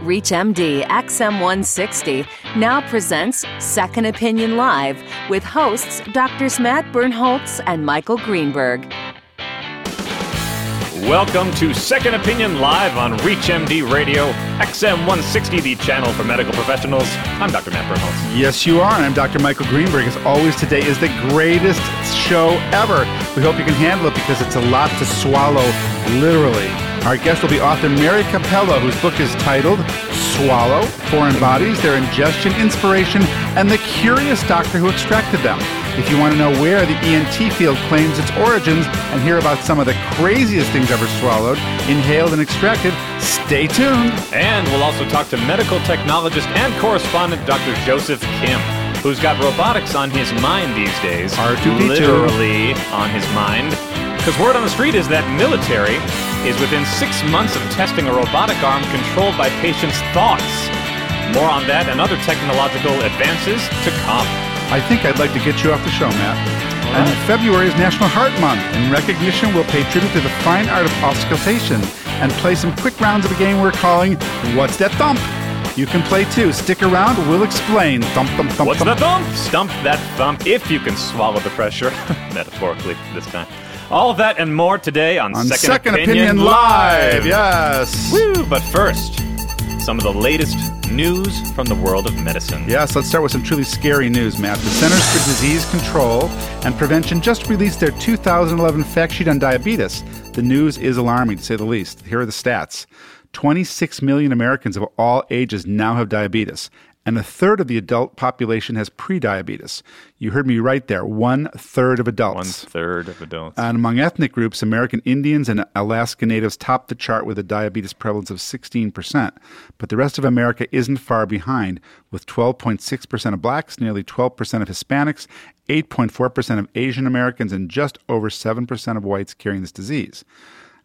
ReachMD XM160 now presents Second Opinion Live with hosts Drs. Matt Birnholz and Michael Greenberg. Welcome to Second Opinion Live on ReachMD Radio, XM160, the channel for medical professionals. I'm Dr. Matt Birnholz. Yes, you are, and I'm Dr. Michael Greenberg. As always, today is the greatest show ever. We hope you can handle it because it's a lot to swallow, literally. Our guest will be author Mary Cappello, whose book is titled Swallow Foreign Bodies, Their Ingestion, Inspiration, and the Curious Doctor Who Extracted Them. If you want to know where the ENT field claims its origins and hear about some of the craziest things ever swallowed, inhaled, and extracted, stay tuned. And we'll also talk to medical technologist and correspondent Dr. Joseph Kim, who's got robotics on his mind these days. R2D2. Literally on his mind. Because word on the street is that military is within six months of testing a robotic arm controlled by patients' thoughts. More on that and other technological advances to come. I think I'd like to get you off the show, Matt. And February is National Heart Month. In recognition, we'll pay tribute to the fine art of auscultation and play some quick rounds of a game we're calling What's That Thump? You can play too. Stick around, we'll explain. Thump, thump, thump, What's thump. the thump? Stump that thump if you can swallow the pressure, metaphorically this time. All of that and more today on, On Second, Opinion, Live. Yes. Woo! But first, some of the latest news from the world of medicine. Yes, let's start with some truly scary news, Matt. The Centers for Disease Control and Prevention just released their 2011 fact sheet on diabetes. The news is alarming, to say the least. Here are the stats 26 million Americans of all ages now have diabetes, and a third of the adult population has prediabetes. You heard me right there one third of adults. One third of adults. And among ethnic groups, American Indians and Alaska Natives top the chart with a diabetes prevalence of 16%. But the rest of America isn't far behind, with 12.6% of blacks, nearly 12% of Hispanics, 8.4% of Asian Americans, and just over 7% of whites carrying this disease.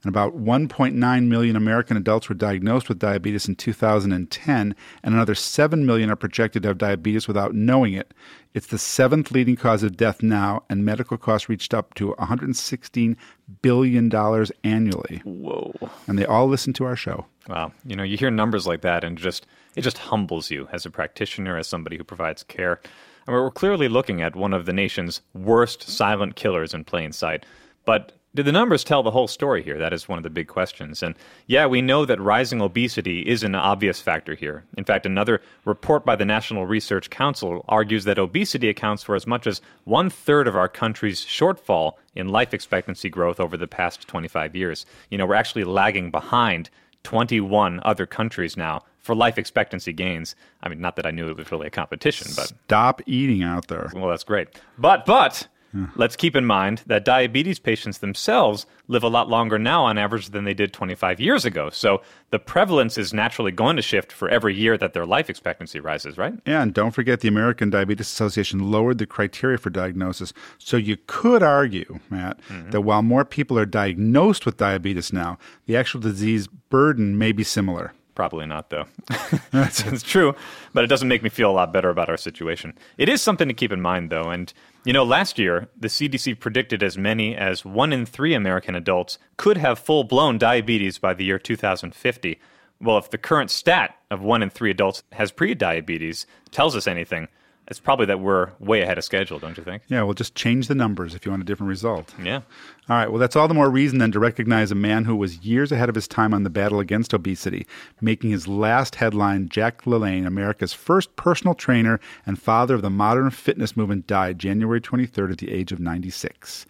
And about 1.9 million American adults were diagnosed with diabetes in 2010, and another 7 million are projected to have diabetes without knowing it. It's the seventh leading cause of death now, and medical costs reached up to $116 billion annually. Whoa. And they all listen to our show. Wow. You know, you hear numbers like that and just it just humbles you as a practitioner, as somebody who provides care. I mean, we're clearly looking at one of the nation's worst silent killers in plain sight. But do the numbers tell the whole story here? That is one of the big questions. And yeah, we know that rising obesity is an obvious factor here. In fact, another report by the National Research Council argues that obesity accounts for as much as one third of our country's shortfall in life expectancy growth over the past 25 years. You know, we're actually lagging behind 21 other countries now for life expectancy gains. I mean, not that I knew it was really a competition, but Stop eating out there. well, that's great. But but let's keep in mind that diabetes patients themselves live a lot longer now on average than they did 25 years ago. So the prevalence is naturally going to shift for every year that their life expectancy rises, right? Yeah, and don't forget the American Diabetes Association lowered the criteria for diagnosis. So you could argue, Matt, mm-hmm. that while more people are diagnosed with diabetes now, the actual disease burden may be similar. Probably not, though. it's true, but it doesn't make me feel a lot better about our situation. It is something to keep in mind, though. And, you know, last year, the CDC predicted as many as one in three American adults could have full blown diabetes by the year 2050. Well, if the current stat of one in three adults has prediabetes tells us anything, it's probably that we're way ahead of schedule, don't you think? Yeah, we'll just change the numbers if you want a different result. Yeah. All right, well, that's all the more reason then to recognize a man who was years ahead of his time on the battle against obesity, making his last headline Jack LaLanne, America's first personal trainer and father of the modern fitness movement, died January 23rd at the age of 96.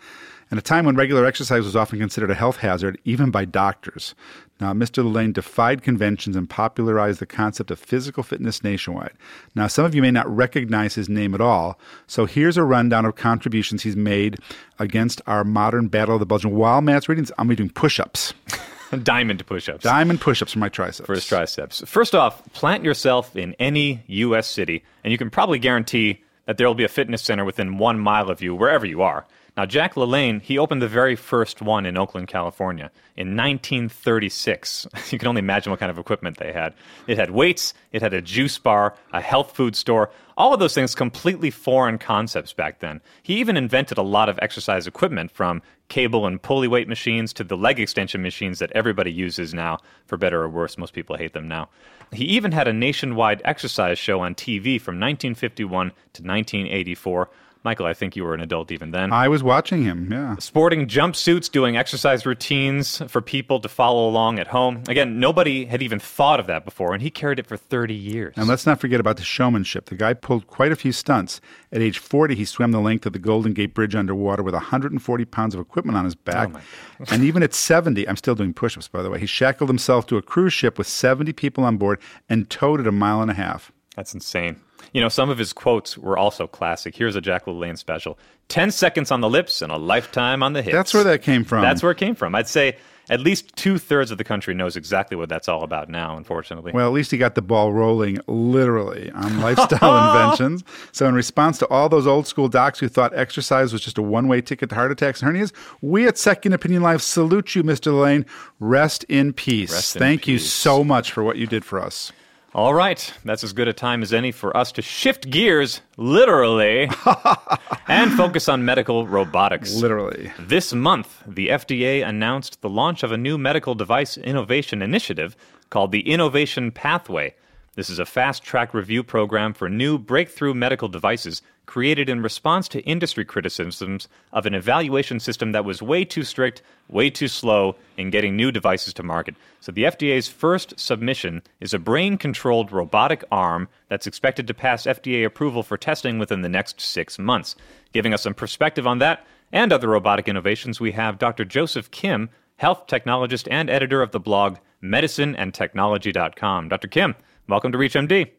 And a time when regular exercise was often considered a health hazard, even by doctors. Now, Mr. LaLanne defied conventions and popularized the concept of physical fitness nationwide. Now, some of you may not recognize his name at all, so here's a rundown of contributions he's made against our modern battle of the bulge. And while Matt's reading I'm going to be doing push ups. Diamond push ups. Diamond push ups for my triceps. for his triceps. First off, plant yourself in any U.S. city, and you can probably guarantee that there will be a fitness center within one mile of you, wherever you are. Now, Jack LaLanne, he opened the very first one in Oakland, California in 1936. You can only imagine what kind of equipment they had. It had weights, it had a juice bar, a health food store, all of those things completely foreign concepts back then. He even invented a lot of exercise equipment from cable and pulley weight machines to the leg extension machines that everybody uses now, for better or worse. Most people hate them now. He even had a nationwide exercise show on TV from 1951 to 1984 Michael, I think you were an adult even then. I was watching him, yeah. Sporting jumpsuits, doing exercise routines for people to follow along at home. Again, nobody had even thought of that before, and he carried it for 30 years. And let's not forget about the showmanship. The guy pulled quite a few stunts. At age 40, he swam the length of the Golden Gate Bridge underwater with 140 pounds of equipment on his back. Oh and even at 70, I'm still doing push ups, by the way, he shackled himself to a cruise ship with 70 people on board and towed it a mile and a half. That's insane. You know, some of his quotes were also classic. Here's a Jack LaLanne special 10 seconds on the lips and a lifetime on the hips. That's where that came from. That's where it came from. I'd say at least two thirds of the country knows exactly what that's all about now, unfortunately. Well, at least he got the ball rolling literally on lifestyle inventions. So, in response to all those old school docs who thought exercise was just a one way ticket to heart attacks and hernias, we at Second Opinion Live salute you, Mr. LaLanne. Rest in peace. Rest in Thank peace. you so much for what you did for us. All right, that's as good a time as any for us to shift gears, literally, and focus on medical robotics. Literally. This month, the FDA announced the launch of a new medical device innovation initiative called the Innovation Pathway. This is a fast track review program for new breakthrough medical devices created in response to industry criticisms of an evaluation system that was way too strict, way too slow in getting new devices to market. So, the FDA's first submission is a brain controlled robotic arm that's expected to pass FDA approval for testing within the next six months. Giving us some perspective on that and other robotic innovations, we have Dr. Joseph Kim, health technologist and editor of the blog medicineandtechnology.com. Dr. Kim, welcome to ReachMD.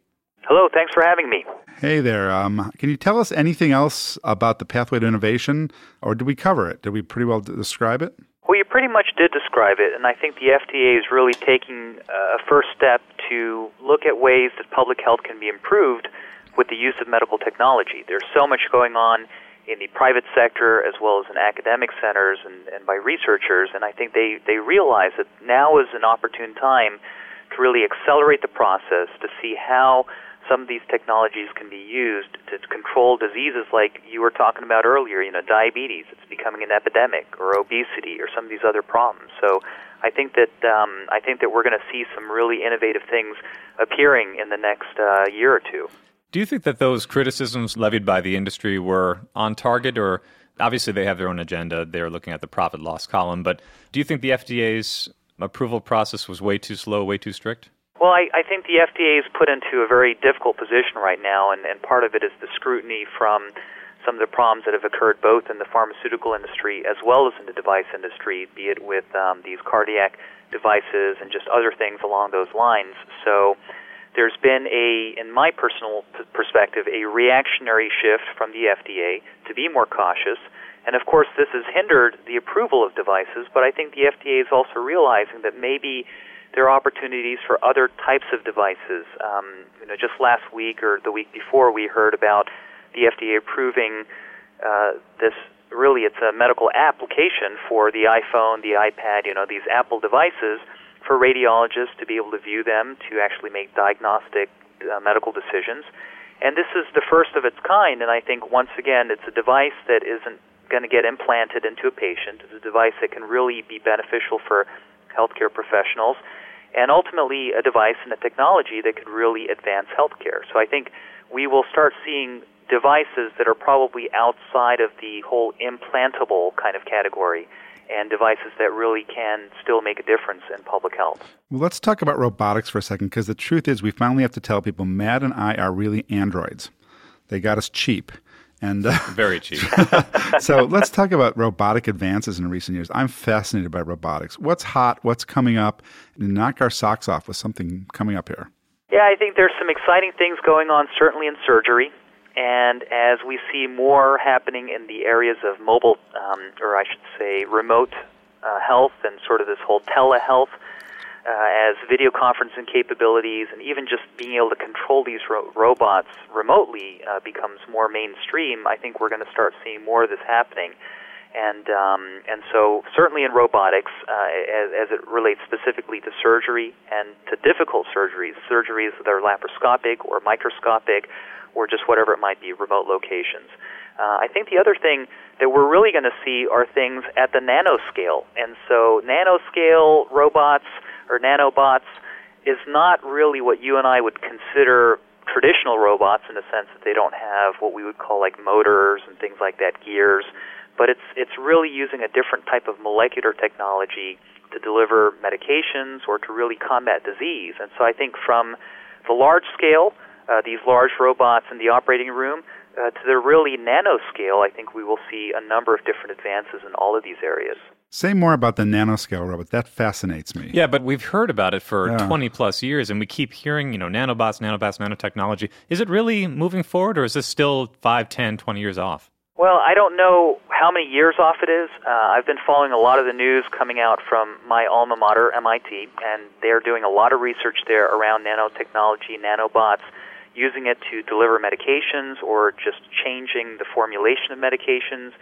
Hello, thanks for having me. Hey there. Um, can you tell us anything else about the pathway to innovation, or did we cover it? Did we pretty well describe it? Well, you pretty much did describe it, and I think the FDA is really taking a first step to look at ways that public health can be improved with the use of medical technology. There's so much going on in the private sector as well as in academic centers and, and by researchers, and I think they, they realize that now is an opportune time to really accelerate the process to see how some of these technologies can be used to control diseases like you were talking about earlier, you know, diabetes, it's becoming an epidemic, or obesity, or some of these other problems. So I think that um, I think that we're going to see some really innovative things appearing in the next uh, year or two. Do you think that those criticisms levied by the industry were on target, or obviously they have their own agenda? They're looking at the profit loss column, but do you think the FDA's approval process was way too slow, way too strict? Well, I, I think the FDA is put into a very difficult position right now, and, and part of it is the scrutiny from some of the problems that have occurred both in the pharmaceutical industry as well as in the device industry, be it with um, these cardiac devices and just other things along those lines. So there's been a, in my personal p- perspective, a reactionary shift from the FDA to be more cautious. And of course, this has hindered the approval of devices, but I think the FDA is also realizing that maybe there are opportunities for other types of devices. Um, you know, just last week or the week before, we heard about the FDA approving uh, this. Really, it's a medical application for the iPhone, the iPad, you know, these Apple devices for radiologists to be able to view them to actually make diagnostic uh, medical decisions. And this is the first of its kind, and I think once again, it's a device that isn't going to get implanted into a patient. It's a device that can really be beneficial for healthcare professionals and ultimately a device and a technology that could really advance healthcare. So I think we will start seeing devices that are probably outside of the whole implantable kind of category and devices that really can still make a difference in public health. Well, let's talk about robotics for a second because the truth is we finally have to tell people Matt and I are really androids. They got us cheap. And uh, very cheap. so let's talk about robotic advances in recent years. I'm fascinated by robotics. What's hot? What's coming up? And knock our socks off with something coming up here. Yeah, I think there's some exciting things going on, certainly in surgery. And as we see more happening in the areas of mobile, um, or I should say, remote uh, health and sort of this whole telehealth, uh, as video conferencing capabilities and even just being able to control these ro- robots remotely uh, becomes more mainstream, I think we're going to start seeing more of this happening. And um, and so certainly in robotics, uh, as, as it relates specifically to surgery and to difficult surgeries, surgeries that are laparoscopic or microscopic, or just whatever it might be, remote locations. Uh, I think the other thing that we're really going to see are things at the nanoscale, and so nanoscale robots or nanobots is not really what you and I would consider traditional robots in the sense that they don't have what we would call like motors and things like that, gears but it's it's really using a different type of molecular technology to deliver medications or to really combat disease. And so I think from the large scale, uh, these large robots in the operating room, uh, to the really nanoscale, I think we will see a number of different advances in all of these areas. Say more about the nanoscale robot. That fascinates me. Yeah, but we've heard about it for yeah. 20 plus years, and we keep hearing, you know, nanobots, nanobots, nanotechnology. Is it really moving forward, or is this still 5, 10, 20 years off? Well, I don't know how many years off it is. Uh, I've been following a lot of the news coming out from my alma mater, MIT, and they're doing a lot of research there around nanotechnology, nanobots, using it to deliver medications or just changing the formulation of medications,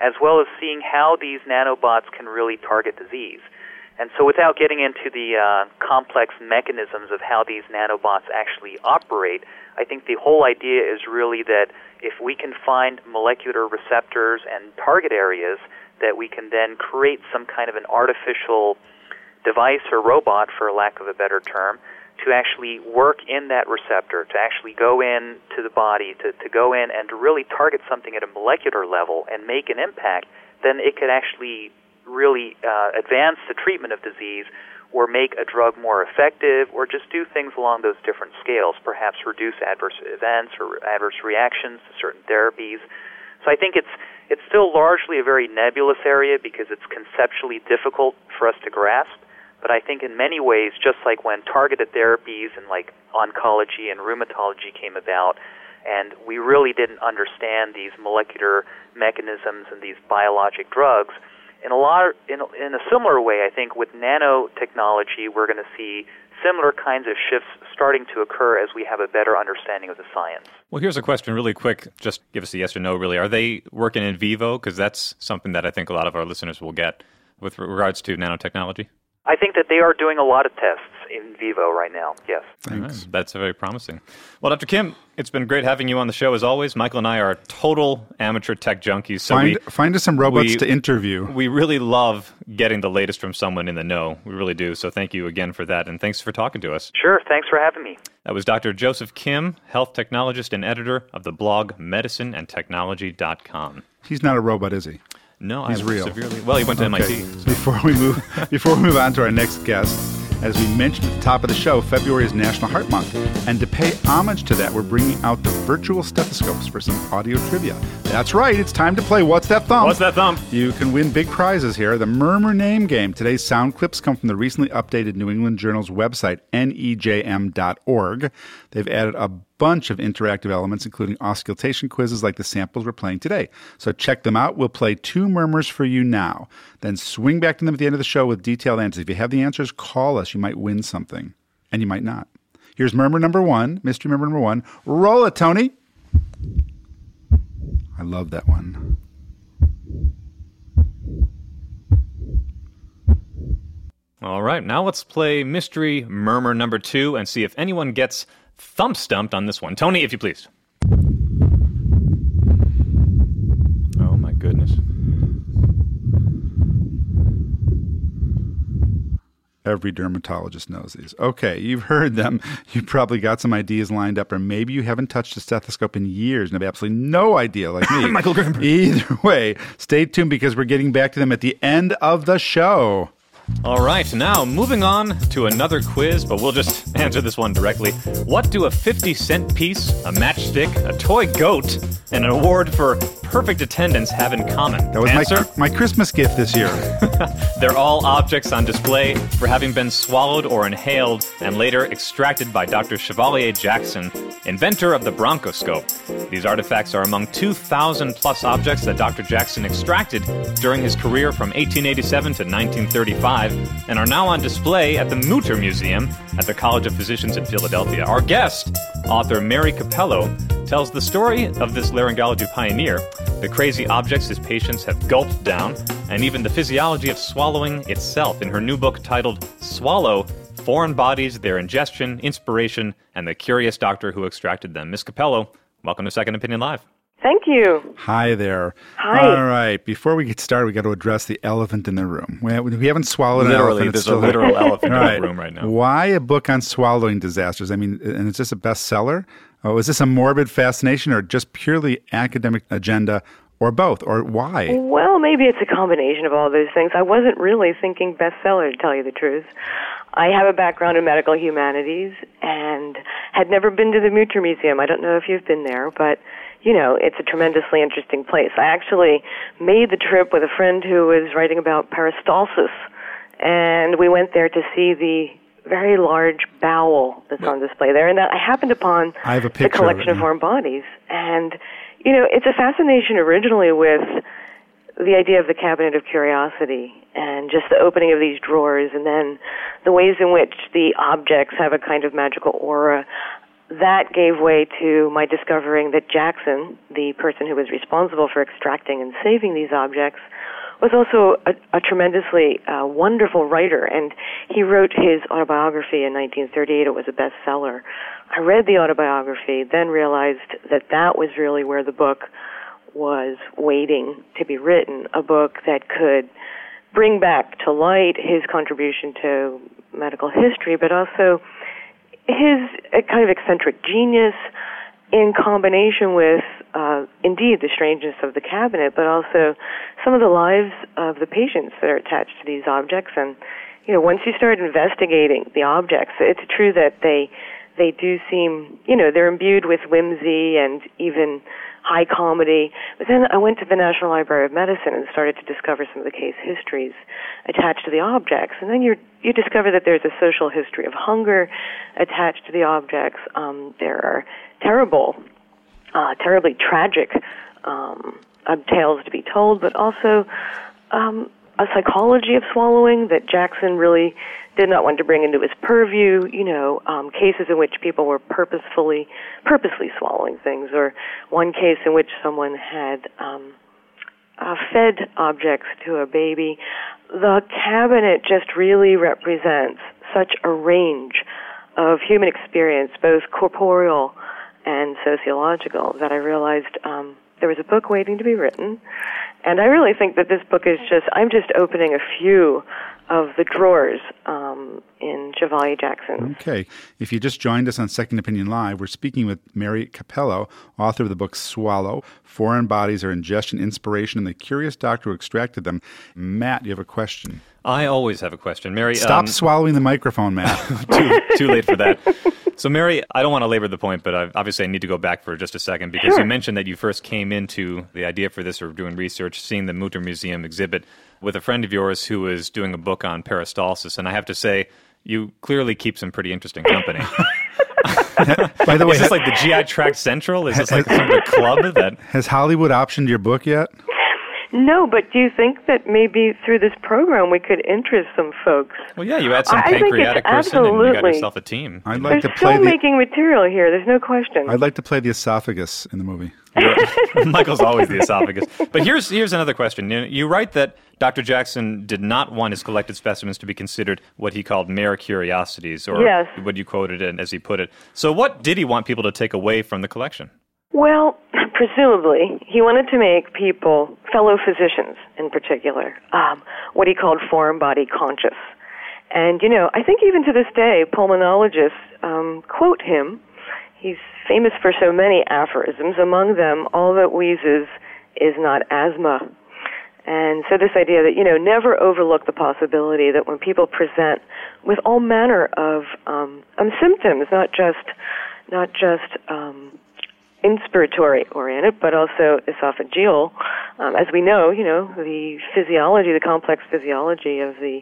as well as seeing how these nanobots can really target disease. And so, without getting into the uh, complex mechanisms of how these nanobots actually operate, I think the whole idea is really that if we can find molecular receptors and target areas, that we can then create some kind of an artificial device or robot, for lack of a better term, to actually work in that receptor, to actually go in to the body, to, to go in and to really target something at a molecular level and make an impact, then it could actually really uh, advance the treatment of disease or make a drug more effective, or just do things along those different scales, perhaps reduce adverse events or adverse reactions to certain therapies. So I think it's it's still largely a very nebulous area because it's conceptually difficult for us to grasp. But I think in many ways, just like when targeted therapies and like oncology and rheumatology came about, and we really didn't understand these molecular mechanisms and these biologic drugs, in a lot in in a similar way, I think with nanotechnology, we're going to see similar kinds of shifts starting to occur as we have a better understanding of the science. Well, here's a question really quick. Just give us a yes or no, really. Are they working in vivo? Because that's something that I think a lot of our listeners will get with regards to nanotechnology. I think that they are doing a lot of tests in vivo right now. Yes. Thanks. Right. That's very promising. Well, Dr. Kim, it's been great having you on the show as always. Michael and I are total amateur tech junkies. So find, we, find us some robots we, to interview. We really love getting the latest from someone in the know. We really do. So thank you again for that. And thanks for talking to us. Sure. Thanks for having me. That was Dr. Joseph Kim, health technologist and editor of the blog medicineandtechnology.com. He's not a robot, is he? No, he's I'm real. Severely, well, he went to okay. MIT. So. Before we move, before we move on to our next guest, as we mentioned at the top of the show, February is National Heart Month. And to pay homage to that, we're bringing out the virtual stethoscopes for some audio trivia. That's right, it's time to play What's That Thump? What's That Thump? You can win big prizes here. The Murmur Name Game. Today's sound clips come from the recently updated New England Journal's website, nejm.org. They've added a bunch of interactive elements, including auscultation quizzes like the samples we're playing today. So check them out. We'll play two murmurs for you now. Then swing back to them at the end of the show with detailed answers. If you have the answers, call us. You might win something, and you might not. Here's murmur number one, mystery murmur number one. Roll it, Tony. I love that one. All right, now let's play mystery murmur number two and see if anyone gets thump stumped on this one. Tony, if you please. Oh, my goodness. Every dermatologist knows these. Okay, you've heard them. You probably got some ideas lined up, or maybe you haven't touched a stethoscope in years and have absolutely no idea, like me. Michael Greenberg. Either way, stay tuned because we're getting back to them at the end of the show. All right, now moving on to another quiz, but we'll just answer this one directly. What do a 50 cent piece, a matchstick, a toy goat, and an award for perfect attendance have in common? That was Answer? my, my Christmas gift this year. They're all objects on display for having been swallowed or inhaled and later extracted by Dr. Chevalier Jackson, inventor of the bronchoscope. These artifacts are among 2,000 plus objects that Dr. Jackson extracted during his career from 1887 to 1935 and are now on display at the Mutter Museum at the College of Physicians in Philadelphia. Our guest, author Mary Cappello, tells the story of this laryngology pioneer the crazy objects his patients have gulped down, and even the physiology of swallowing itself in her new book titled Swallow Foreign Bodies, Their Ingestion, Inspiration, and the Curious Doctor Who Extracted Them. Miss Cappello, welcome to Second Opinion Live. Thank you. Hi there. Hi. All right. Before we get started, we got to address the elephant in the room. We, we haven't swallowed an Literally, elephant. It's there's a still there. literal elephant All in the room right now. Why a book on swallowing disasters? I mean, and it's just a bestseller? Oh, is this a morbid fascination or just purely academic agenda or both? Or why? Well, maybe it's a combination of all those things. I wasn't really thinking bestseller, to tell you the truth. I have a background in medical humanities and had never been to the Mutter Museum. I don't know if you've been there, but you know, it's a tremendously interesting place. I actually made the trip with a friend who was writing about peristalsis, and we went there to see the very large bowel that's on display there. And that I happened upon I have a the picture of collection of, yeah. foreign bodies, and you know, it's a fascination originally with the idea of the cabinet of curiosity and just the opening of these drawers and then the ways in which the objects have a kind of magical aura that gave way to my discovering that Jackson, the person who was responsible for extracting and saving these objects, was also a, a tremendously uh, wonderful writer, and he wrote his autobiography in 1938. It was a bestseller. I read the autobiography, then realized that that was really where the book was waiting to be written, a book that could bring back to light his contribution to medical history, but also his kind of eccentric genius in combination with uh, indeed the strangeness of the cabinet, but also some of the lives of the patients that are attached to these objects. And you know, once you start investigating the objects, it's true that they they do seem you know they're imbued with whimsy and even high comedy. But then I went to the National Library of Medicine and started to discover some of the case histories attached to the objects. And then you you discover that there's a social history of hunger attached to the objects. Um, there are terrible, uh, terribly tragic um, tales to be told, but also um, a psychology of swallowing that Jackson really did not want to bring into his purview. You know, um, cases in which people were purposefully, purposely swallowing things, or one case in which someone had um, uh, fed objects to a baby. The cabinet just really represents such a range of human experience, both corporeal and sociological, that I realized um, there was a book waiting to be written. And I really think that this book is just, I'm just opening a few of the drawers um, in Chevalier Jackson. Okay. If you just joined us on Second Opinion Live, we're speaking with Mary Cappello, author of the book Swallow Foreign Bodies Are Ingestion, Inspiration, and the Curious Doctor Who Extracted Them. Matt, you have a question. I always have a question. Mary, Stop um, swallowing the microphone, Matt. too, too late for that. So, Mary, I don't want to labor the point, but I, obviously I need to go back for just a second because Sure. you mentioned that you first came into the idea for this or doing research, seeing the Mutter Museum exhibit with a friend of yours who was doing a book on peristalsis. And I have to say, you clearly keep some pretty interesting company. By the way, Is this like the GI Tract Central? Is this like some of the club that has Hollywood optioned your book yet? No, but do you think that maybe through this program we could interest some folks? Well, yeah, you had some I- I think it's pancreatic person, and you got yourself a team. I'd like There's to play still the. making material here. There's no question. I'd like to play the esophagus in the movie. Michael's always the esophagus. But here's here's another question. You, you write that Dr. Jackson did not want his collected specimens to be considered what he called mere curiosities, or Yes. what you quoted it as he put it. So, what did he want people to take away from the collection? Well, presumably, he wanted to make people, fellow physicians in particular, um, what he called foreign body conscious. And, you know, I think even to this day, pulmonologists um, quote him. He's famous for so many aphorisms, among them, all that wheezes is not asthma. And so this idea that, you know, never overlook the possibility that when people present with all manner of um, um, symptoms, not just, not just um, inspiratory oriented, but also esophageal. Um, as we know, you know, the physiology, the complex physiology of the,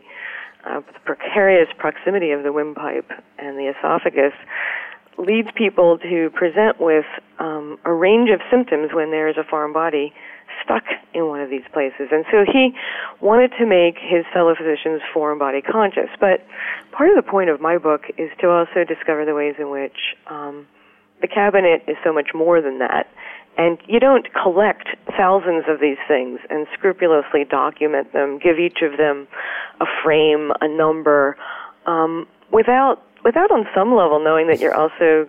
uh, the precarious proximity of the windpipe and the esophagus leads people to present with um, a range of symptoms when there is a foreign body stuck in one of these places. And so he wanted to make his fellow physicians foreign body conscious. But part of the point of my book is to also discover the ways in which um, the cabinet is so much more than that. And you don't collect thousands of these things and scrupulously document them, give each of them a frame, a number, um, without without on some level knowing that you're also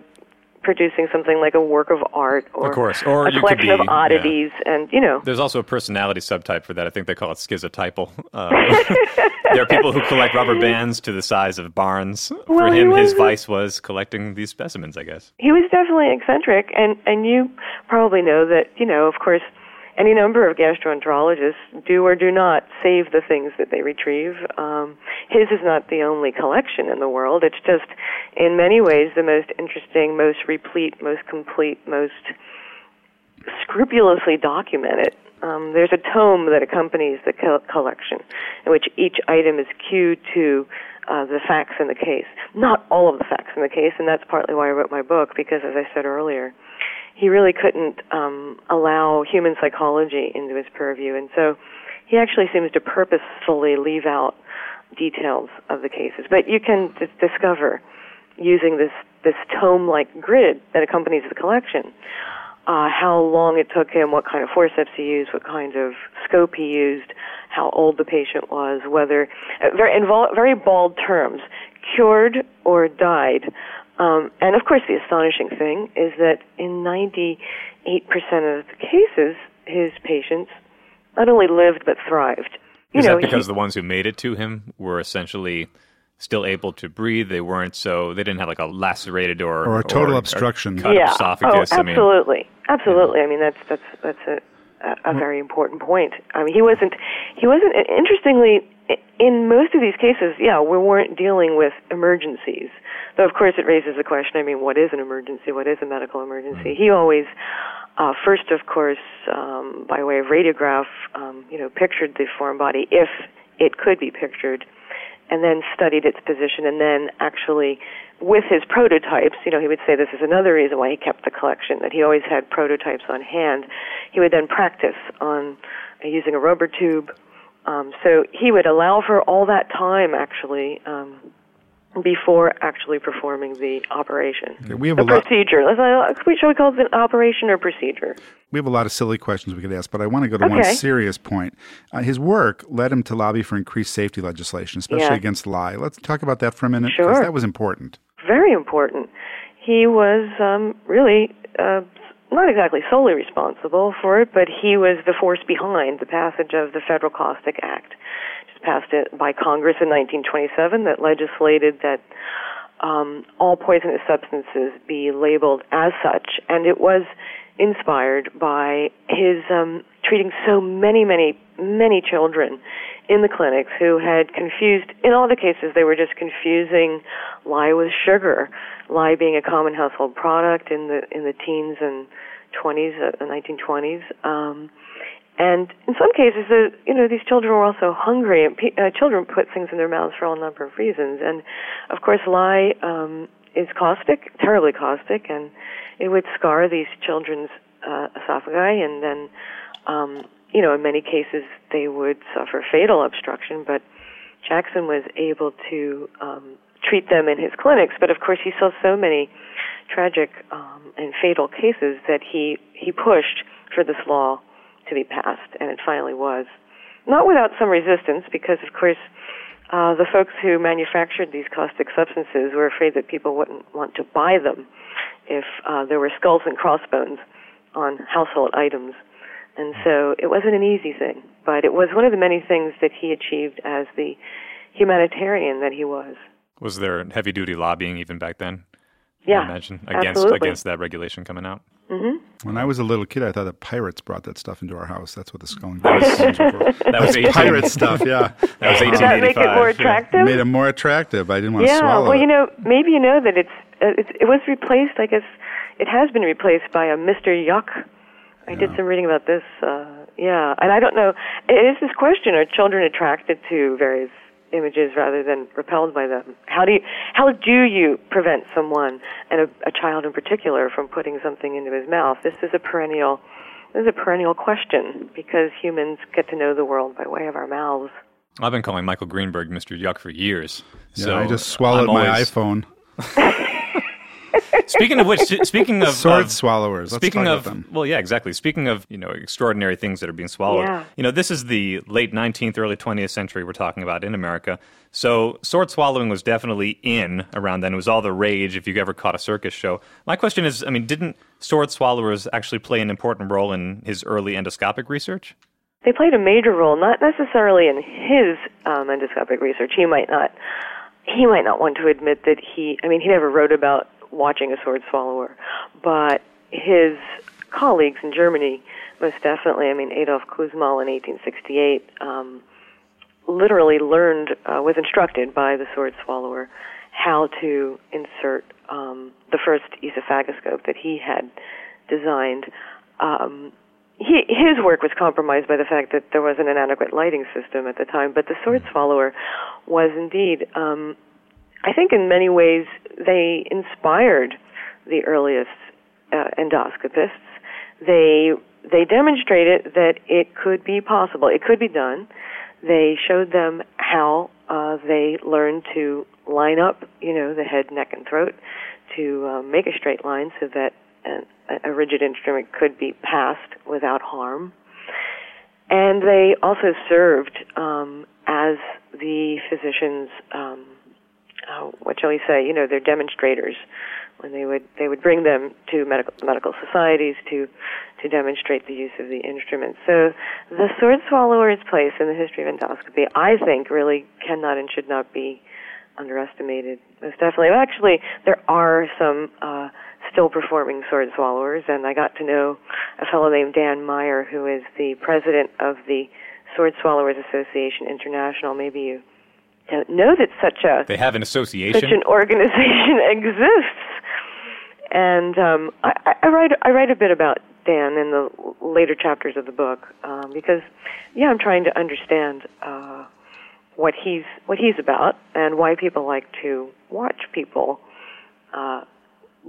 producing something like a work of art or of course, or a collection be, of oddities, yeah. and you know. There's also a personality subtype for that. I think they call it schizotypal. Uh, there are people who collect rubber bands to the size of barns. Well, for him, his wasn't- vice was collecting these specimens. I guess. he was definitely eccentric and and you probably know that you know of course any number of gastroenterologists do or do not save the things that they retrieve. Um, his is not the only collection in the world. It's just in many ways the most interesting most replete most complete most scrupulously documented. Um, there's a tome that accompanies the co- collection in which each item is cued to uh, the facts in the case. Not all of the facts in the case, and that's partly why I wrote my book, because as I said earlier, he really couldn't um, allow human psychology into his purview, and so he actually seems to purposefully leave out details of the cases. But you can d- discover using this this tome-like grid that accompanies the collection uh, how long it took him, what kind of forceps he used, what kind of scope he used, how old the patient was, whether uh, very invol- very bald terms, cured or died. Um, and of course, the astonishing thing is that in 98% of the cases, his patients not only lived but thrived. You Is know, that because he- the ones who made it to him were essentially still able to breathe? They weren't so they didn't have like a lacerated or Or a total obstruction. cut yeah. esophagus. Oh, I mean, absolutely, absolutely. I mean, that's that's that's a a, a very important point. I mean, he wasn't he wasn't. Interestingly, in most of these cases, yeah, we weren't dealing with emergencies. Though, of course, it raises the question. I mean, what is an emergency? What is a medical emergency? He always. Uh, first, of course, um, by way of radiograph, um, you know, pictured the foreign body if it could be pictured, and then studied its position, and then actually, with his prototypes, you know, he would say this is another reason why he kept the collection, that he always had prototypes on hand. He would then practice on uh, using a rubber tube. Um, so he would allow for all that time, actually, um, before actually performing the operation. We have the a lot. procedure. Let's, uh, shall we call it an operation or procedure? We have a lot of silly questions we could ask, but I want to go to one serious point. Uh, his work led him to lobby for increased safety legislation, especially Yeah. against lye. Let's talk about that for a minute, Sure. that was important. Very important. He was um, really uh, not exactly solely responsible for it, but he was the force behind the passage of the Federal Caustic Act. Just passed it by Congress in 1927 that legislated that um, all poisonous substances be labeled as such, and it was inspired by his um, treating so many, many, many children in the clinics who had confused. In all the cases, they were just confusing lye with sugar. Lye being a common household product in the in the teens and 20s, uh, the 1920s. Um, and in some cases, uh, you know, these children were also hungry, and pe- uh, children put things in their mouths for all number of reasons. And of course, lye um, is caustic, terribly caustic, and it would scar these children's uh, esophagi, and then, um, you know, in many cases, they would suffer fatal obstruction. But Jackson was able to um, treat them in his clinics. But of course, he saw so many tragic um, and fatal cases that he he pushed for this law to be passed, and it finally was. Not without some resistance, because of course, uh, the folks who manufactured these caustic substances were afraid that people wouldn't want to buy them if uh, there were skulls and crossbones on household items. And so it wasn't an easy thing, but it was one of the many things that he achieved as the humanitarian that he was. Was there heavy duty lobbying even back then? Yeah, I imagine against absolutely. against that regulation coming out. When I was a little kid, I thought the pirates brought that stuff into our house. That's what the skull and crossbones were. That was 18, Pirate stuff, yeah. That was Did that make it 1885. more yeah. attractive? Made it more attractive. I didn't want to yeah, swallow well, it. you know, maybe you know that it's uh, it, it was replaced. I guess it has been replaced by a Mr. Yuck. I did some reading about this. Uh, yeah, and I don't know. It is this question: Are children attracted to various images rather than repelled by them? How do you how do you prevent someone and a, a child in particular from putting something into his mouth? This is a perennial. This is a perennial question because humans get to know the world by way of our mouths. I've been calling Michael Greenberg Mr. Yuck for years. yeah, so I just swallowed I'm my always- iPhone. speaking of which, speaking of sword of, swallowers. Let's Speaking talk of, about them. well, yeah, exactly. Speaking of, you know, extraordinary things that are being swallowed. Yeah. You know, this is the late 19th, early 20th century we're talking about in America. So sword swallowing was definitely in around then. It was all the rage if you ever caught a circus show. My question is, I mean, didn't sword swallowers actually play an important role in his early endoscopic research? They played a major role, not necessarily in his um, endoscopic research. He might not. He might not want to admit that he. I mean, he never wrote about watching a sword swallower, but his colleagues in Germany most definitely. I mean, Adolf Kussmaul in 1868 um, literally learned, uh, was instructed by the sword swallower how to insert um, the first esophagoscope that he had designed. Um, he, his work was compromised by the fact that there wasn't an adequate lighting system at the time, but the sword swallower was indeed, um, I think, in many ways, they inspired the earliest uh, endoscopists. They they demonstrated that it could be possible, it could be done. They showed them how uh, they learned to line up, you know, the head, neck, and throat to uh, make a straight line so that an, a rigid instrument could be passed without harm. And they also served um, as the physicians, um, uh, what shall we say, you know, their demonstrators when they would they would bring them to medical medical societies to to demonstrate the use of the instrument. So the sword swallower's place in the history of endoscopy, I think, really cannot and should not be underestimated. Most definitely. Actually, there are some uh, still performing sword swallowers, and I got to know a fellow named Dan Meyer, who is the president of the Sword Swallowers Association International. Maybe you don't know that such a They have an association. such an organization exists. And um, I, I write I write a bit about Dan in the later chapters of the book um, because, yeah, I'm trying to understand uh, what he's what he's about and why people like to watch people uh,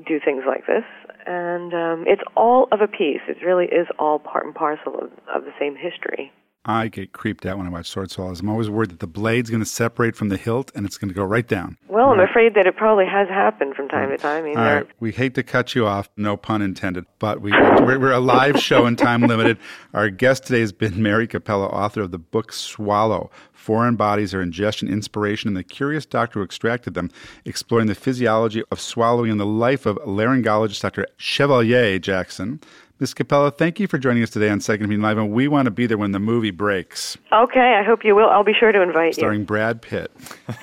do things like this. And um, it's all of a piece. It really is all part and parcel of, of the same history. I get creeped out when I watch sword swallows. I'm always worried that the blade's going to separate from the hilt and it's going to go right down. Well, I'm afraid that it probably has happened from time to time. I mean, All we hate to cut you off, no pun intended, but we, we're, we're a live show and time limited. Our guest today has been Mary Cappello, author of the book Swallow Foreign Bodies Are Ingestion, Inspiration, and the Curious Doctor Who Extracted Them, exploring the physiology of swallowing and the life of laryngologist Dr. Chevalier Jackson. Ms. Cappello, thank you for joining us today on Second Opinion Live, and we want to be there when the movie breaks, okay, I hope you will. I'll be sure to invite you. starring Brad Pitt.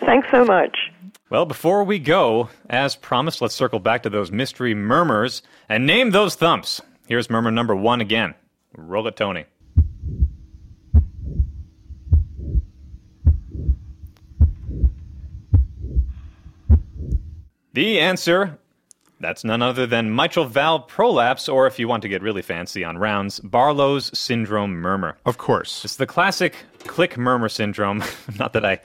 Thanks so much. Well, before we go, as promised, let's circle back to those mystery murmurs and name those thumps. Here's murmur number one again. Roll it, Tony. The answer that's none other than mitral valve prolapse, or if you want to get really fancy on rounds, Barlow's syndrome murmur. Of course. It's the classic click murmur syndrome. Not that I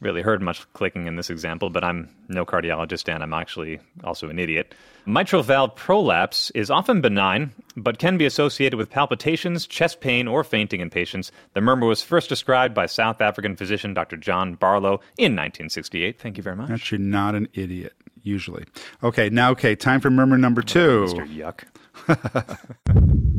really heard much clicking in this example, but I'm no cardiologist and I'm actually also an idiot. Mitral valve prolapse is often benign, but can be associated with palpitations, chest pain, or fainting in patients. The murmur was first described by South African physician Dr. John Barlow in 1968. Thank you very much. Actually, not an idiot, usually. Okay, now, okay, time for murmur number two. Mr. Yuck.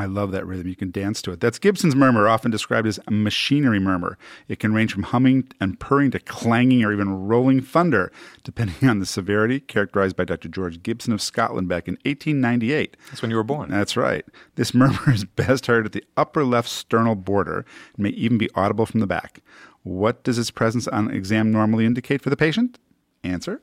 I love that rhythm. You can dance to it. That's Gibson's murmur, often described as a machinery murmur. It can range from humming and purring to clanging or even rolling thunder, depending on the severity, characterized by Dr. George Gibson of Scotland back in 1898. That's when you were born. That's right. This murmur is best heard at the upper left sternal border and may even be audible from the back. What does its presence on exam normally indicate for the patient? Answer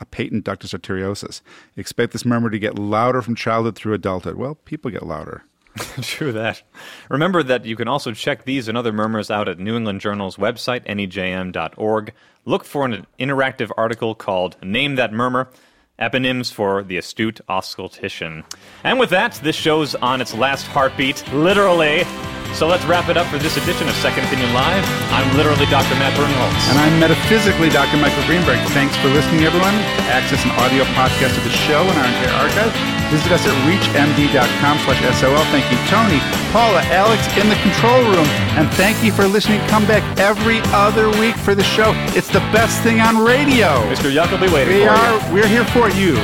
a patent ductus arteriosus. Expect this murmur to get louder from childhood through adulthood. Well, people get louder. True that. Remember that you can also check these and other murmurs out at New England Journal's website, nejm.org. Look for an interactive article called Name That Murmur Eponyms for the Astute Auscultician. And with that, this show's on its last heartbeat, literally. So let's wrap it up for this edition of Second Opinion Live. I'm literally Dr. Matt Birnholz. And I'm metaphysically Dr. Michael Greenberg. Thanks for listening, everyone. Access an audio podcast of the show and our entire archive, Visit us at reachmd.com slash SOL. Thank you, Tony, Paula, Alex in the control room, and thank you for listening. Come back every other week for the show. It's the best thing on radio. Mr. Yuck will be waiting We for are, you. we're here for you.